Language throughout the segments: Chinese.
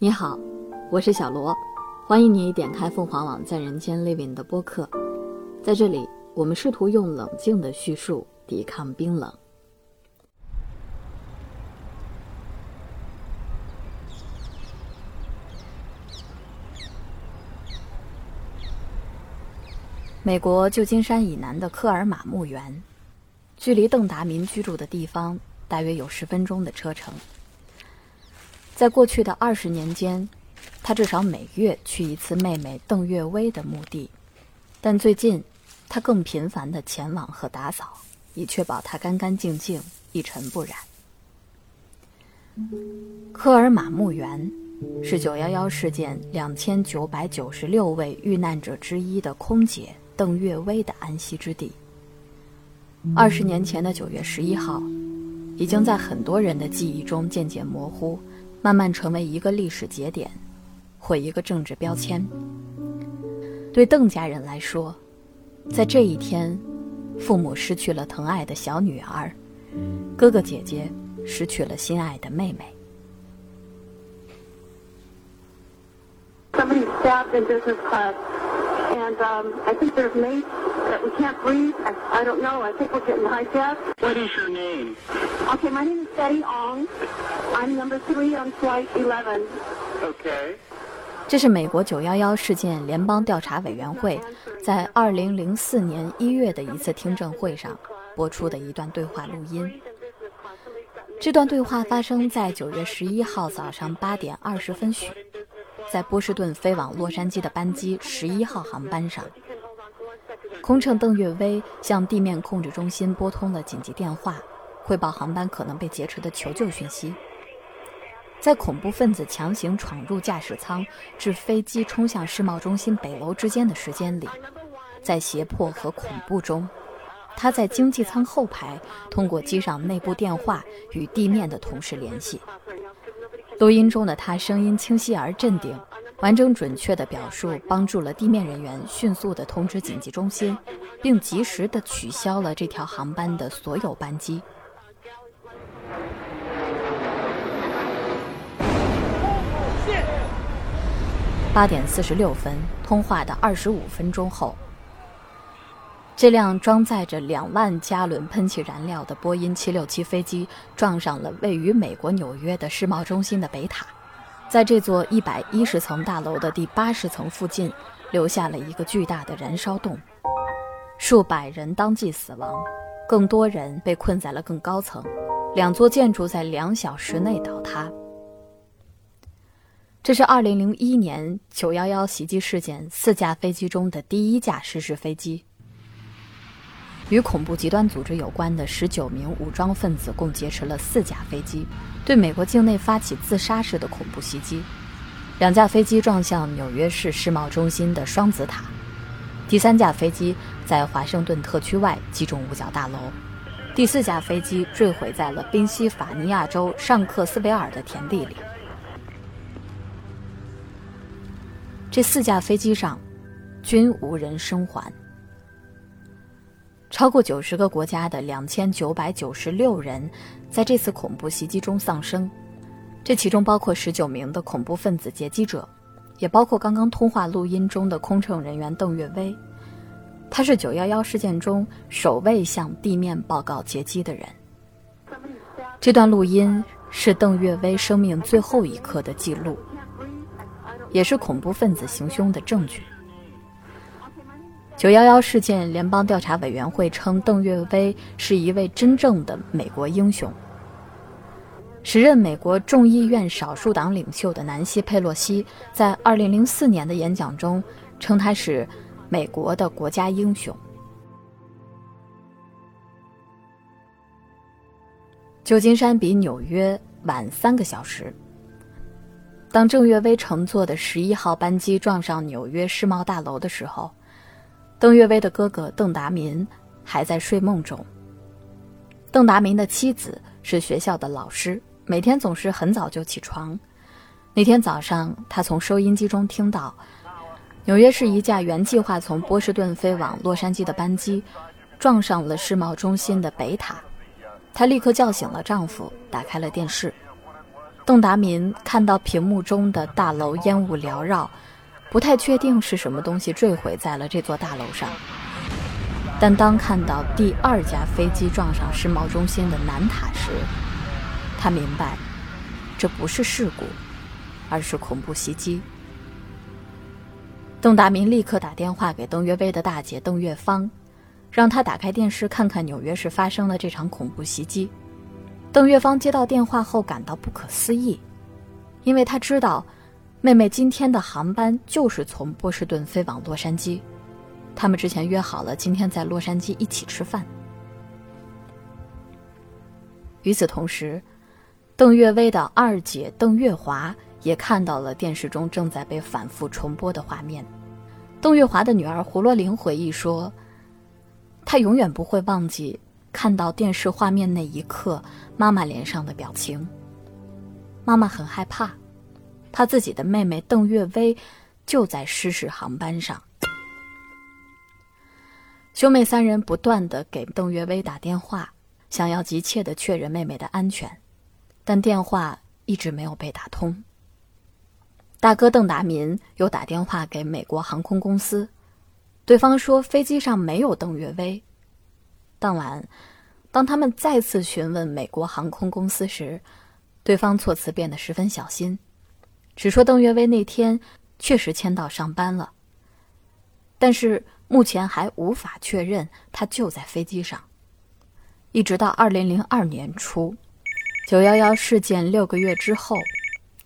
你好，我是小罗，欢迎你点开凤凰网在人间 Living 的播客。在这里，我们试图用冷静的叙述抵抗冰冷。美国旧金山以南的科尔马墓园，距离邓达民居住的地方大约有十分钟的车程。在过去的二十年间，他至少每月去一次妹妹邓月薇的墓地，但最近，他更频繁地前往和打扫，以确保它干干净净、一尘不染。科尔马墓园。是九幺幺事件两千九百九十六位遇难者之一的空姐邓月薇的安息之地。二十年前的九月十一号，已经在很多人的记忆中渐渐模糊，慢慢成为一个历史节点，或一个政治标签。对邓家人来说，在这一天，父母失去了疼爱的小女儿，哥哥姐姐失去了心爱的妹妹。Somebody stabbed in business class, and um, I think there's mates that we can't breathe. I, I don't know. I think we're getting hijacked. What is your name? Okay, my name is Betty Ong. I'm number three on flight 11. Okay. 这是美国九幺幺事件联邦调查委员会在二零零四年一月的一次听证会上播出的一段对话录音。这段对话发生在九月十一号早上八点二十分许。在波士顿飞往洛杉矶的班机十一号航班上，空乘邓月薇向地面控制中心拨通了紧急电话，汇报航班可能被劫持的求救讯息。在恐怖分子强行闯入驾驶舱，致飞机冲向世贸中心北楼之间的时间里，在胁迫和恐怖中，他在经济舱后排通过机上内部电话与地面的同事联系。录音中的他声音清晰而镇定，完整准确的表述帮助了地面人员迅速的通知紧急中心，并及时的取消了这条航班的所有班机。八点四十六分，通话的二十五分钟后。这辆装载着两万加仑喷气燃料的波音767飞机撞上了位于美国纽约的世贸中心的北塔，在这座一百一十层大楼的第八十层附近，留下了一个巨大的燃烧洞，数百人当即死亡，更多人被困在了更高层，两座建筑在两小时内倒塌。这是2001年911袭击事件四架飞机中的第一架失事飞机。与恐怖极端组织有关的十九名武装分子共劫持了四架飞机，对美国境内发起自杀式的恐怖袭击。两架飞机撞向纽约市世贸中心的双子塔，第三架飞机在华盛顿特区外击中五角大楼，第四架飞机坠毁在了宾夕法尼亚州尚克斯维尔的田地里。这四架飞机上均无人生还。超过九十个国家的两千九百九十六人在这次恐怖袭击中丧生，这其中包括十九名的恐怖分子劫机者，也包括刚刚通话录音中的空乘人员邓月薇。他是九幺幺事件中首位向地面报告劫机的人。这段录音是邓月薇生命最后一刻的记录，也是恐怖分子行凶的证据。九幺幺事件联邦调查委员会称，邓月薇是一位真正的美国英雄。时任美国众议院少数党领袖的南希·佩洛西在二零零四年的演讲中称，他是美国的国家英雄。旧金山比纽约晚三个小时。当郑月薇乘坐的十一号班机撞上纽约世贸大楼的时候。邓月薇的哥哥邓达民还在睡梦中。邓达民的妻子是学校的老师，每天总是很早就起床。那天早上，他从收音机中听到，纽约市一架原计划从波士顿飞往洛杉矶的班机撞上了世贸中心的北塔。她立刻叫醒了丈夫，打开了电视。邓达民看到屏幕中的大楼烟雾缭绕，不太确定是什么东西坠毁在了这座大楼上。但当看到第二架飞机撞上世贸中心的南塔时，他明白，这不是事故，而是恐怖袭击。邓达民立刻打电话给邓岳威的大姐邓月芳，让她打开电视看看纽约市发生的这场恐怖袭击。邓月芳接到电话后感到不可思议，因为她知道，妹妹今天的航班就是从波士顿飞往洛杉矶。他们之前约好了今天在洛杉矶一起吃饭。与此同时，邓月薇的二姐邓月华也看到了电视中正在被反复重播的画面。邓月华的女儿胡罗玲回忆说：“她永远不会忘记看到电视画面那一刻妈妈脸上的表情。妈妈很害怕，怕自己的妹妹邓月薇就在失事航班上。”兄妹三人不断的给邓月薇打电话，想要急切的确认妹妹的安全，但电话一直没有被打通。大哥邓达民又打电话给美国航空公司，对方说飞机上没有邓月薇。当晚，当他们再次询问美国航空公司时，对方措辞变得十分小心，只说邓月薇那天确实签到上班了，但是。目前还无法确认他就在飞机上。一直到二零零二年初，九幺幺事件六个月之后，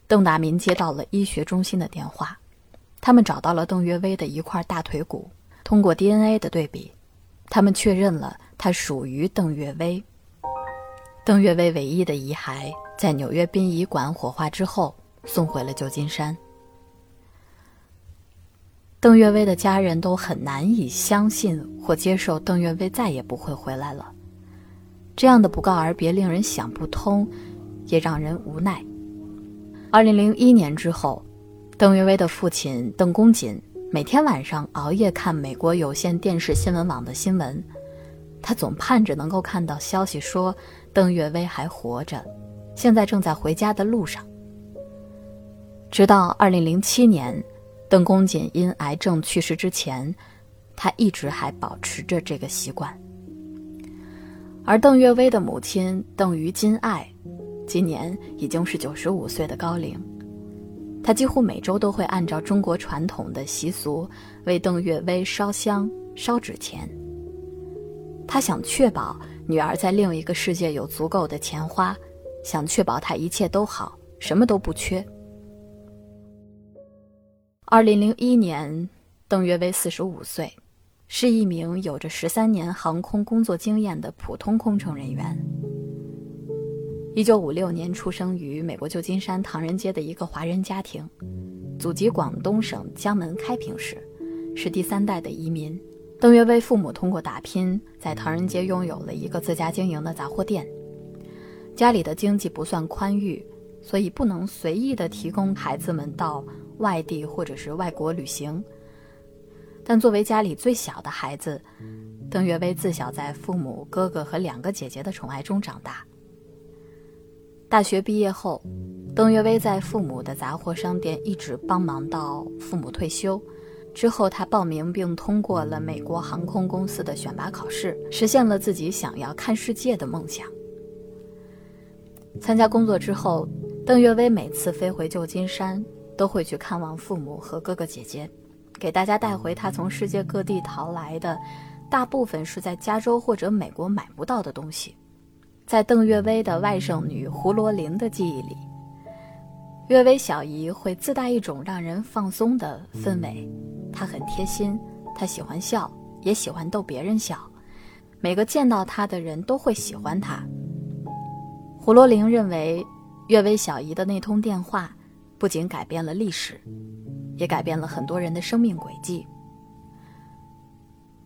邓大民接到了医学中心的电话，他们找到了邓岳薇的一块大腿骨，通过 DNA 的对比，他们确认了他属于邓岳薇。邓岳薇唯一的遗骸在纽约殡仪馆火化之后送回了旧金山。邓岳薇的家人都很难以相信或接受邓岳薇再也不会回来了。这样的不告而别令人想不通，也让人无奈。二零零一年之后，邓岳薇的父亲邓公瑾每天晚上熬夜看美国有线电视新闻网的新闻，他总盼着能够看到消息说邓岳薇还活着，现在正在回家的路上。直到二零零七年。邓公瑾因癌症去世之前，他一直还保持着这个习惯。而邓岳薇的母亲邓于金爱，今年已经是九十五岁的高龄，她几乎每周都会按照中国传统的习俗为邓岳薇烧香、烧纸钱。他想确保女儿在另一个世界有足够的钱花，想确保她一切都好，什么都不缺。二零零一年，邓岳薇四十五岁，是一名有着十三年航空工作经验的普通空乘人员。一九五六年出生于美国旧金山唐人街的一个华人家庭，祖籍广东省江门开平市，是第三代的移民。邓岳薇父母通过打拼，在唐人街拥有了一个自家经营的杂货店。家里的经济不算宽裕，所以不能随意的提供孩子们到。外地或者是外国旅行，但作为家里最小的孩子，邓岳薇自小在父母、哥哥和两个姐姐的宠爱中长大。大学毕业后，邓岳薇在父母的杂货商店一直帮忙到父母退休。之后，他报名并通过了美国航空公司的选拔考试，实现了自己想要看世界的梦想。参加工作之后，邓岳薇每次飞回旧金山。都会去看望父母和哥哥姐姐，给大家带回他从世界各地淘来的，大部分是在加州或者美国买不到的东西。在邓岳薇的外甥女胡罗琳的记忆里，岳薇小姨会自带一种让人放松的氛围。他很贴心，他喜欢笑，也喜欢逗别人笑。每个见到他的人都会喜欢他。胡罗玲认为，岳薇小姨的那通电话。不仅改变了历史，也改变了很多人的生命轨迹。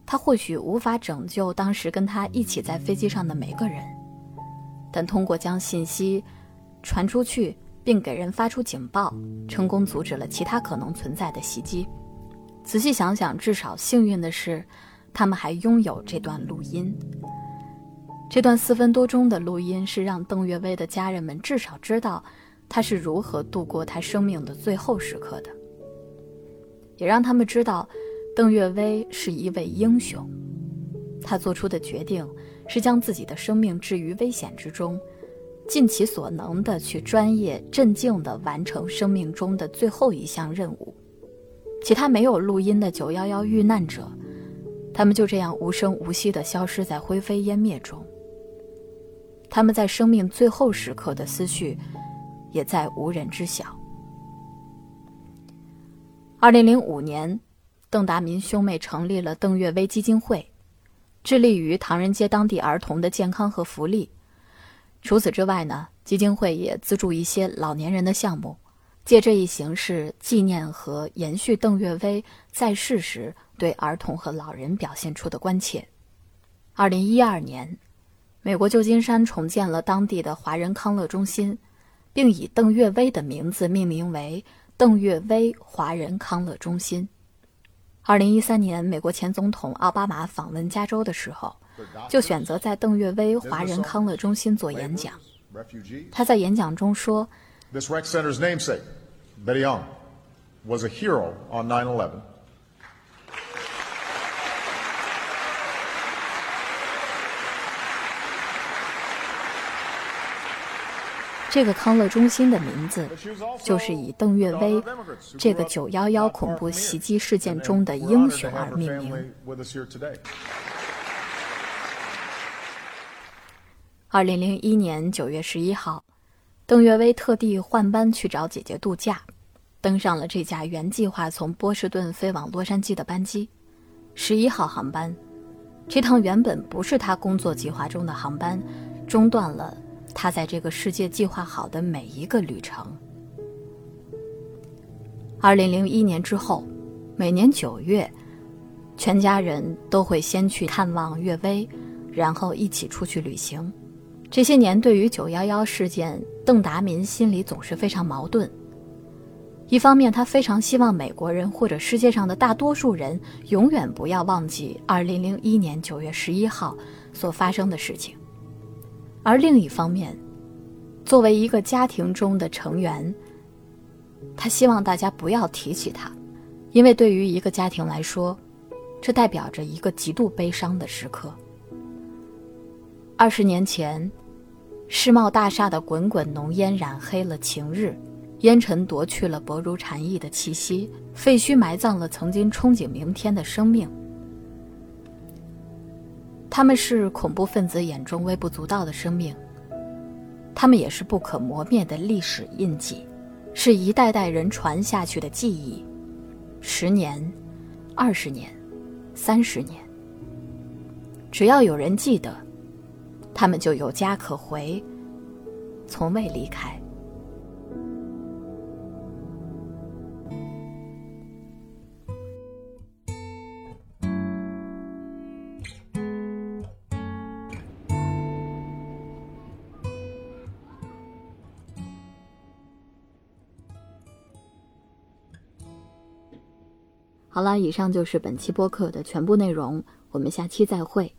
他或许无法拯救当时跟他一起在飞机上的每个人，但通过将信息传出去，并给人发出警报，成功阻止了其他可能存在的袭击。仔细想想，至少幸运的是，他们还拥有这段录音。这段四分多钟的录音是让邓岳薇的家人们至少知道。他是如何度过他生命的最后时刻的，也让他们知道，邓岳威是一位英雄。他做出的决定是将自己的生命置于危险之中，尽其所能的去专业、镇静的完成生命中的最后一项任务。其他没有录音的九幺幺遇难者，他们就这样无声无息的消失在灰飞烟灭中。他们在生命最后时刻的思绪。也再无人知晓。二零零五年，邓达民兄妹成立了邓岳威基金会，致力于唐人街当地儿童的健康和福利。除此之外呢，基金会也资助一些老年人的项目，借这一形式纪念和延续邓岳威在世时对儿童和老人表现出的关切。二零一二年，美国旧金山重建了当地的华人康乐中心。并以邓岳威的名字命名为邓岳威华人康乐中心。二零一三年，美国前总统奥巴马访问加州的时候，就选择在邓岳威华人康乐中心做演讲。他在演讲中说：“This rec center's namesake, Betty Young, was a hero on 9/11.” 这个康乐中心的名字，就是以邓岳威这个九幺幺恐怖袭击事件中的英雄而命名。二零零一年九月十一号，邓岳威特地换班去找姐姐度假，登上了这架原计划从波士顿飞往洛杉矶的班机——十一号航班。这趟原本不是他工作计划中的航班，中断了。他在这个世界计划好的每一个旅程。二零零一年之后，每年九月，全家人都会先去探望岳威，然后一起出去旅行。这些年，对于九幺幺事件，邓达民心里总是非常矛盾。一方面，他非常希望美国人或者世界上的大多数人永远不要忘记二零零一年九月十一号所发生的事情。而另一方面，作为一个家庭中的成员，他希望大家不要提起他，因为对于一个家庭来说，这代表着一个极度悲伤的时刻。二十年前，世贸大厦的滚滚浓烟染黑了晴日，烟尘夺去了薄如蝉翼的气息，废墟埋葬了曾经憧憬明天的生命。他们是恐怖分子眼中微不足道的生命，他们也是不可磨灭的历史印记，是一代代人传下去的记忆。十年、二十年、三十年，只要有人记得，他们就有家可回，从未离开。好了，以上就是本期播客的全部内容，我们下期再会。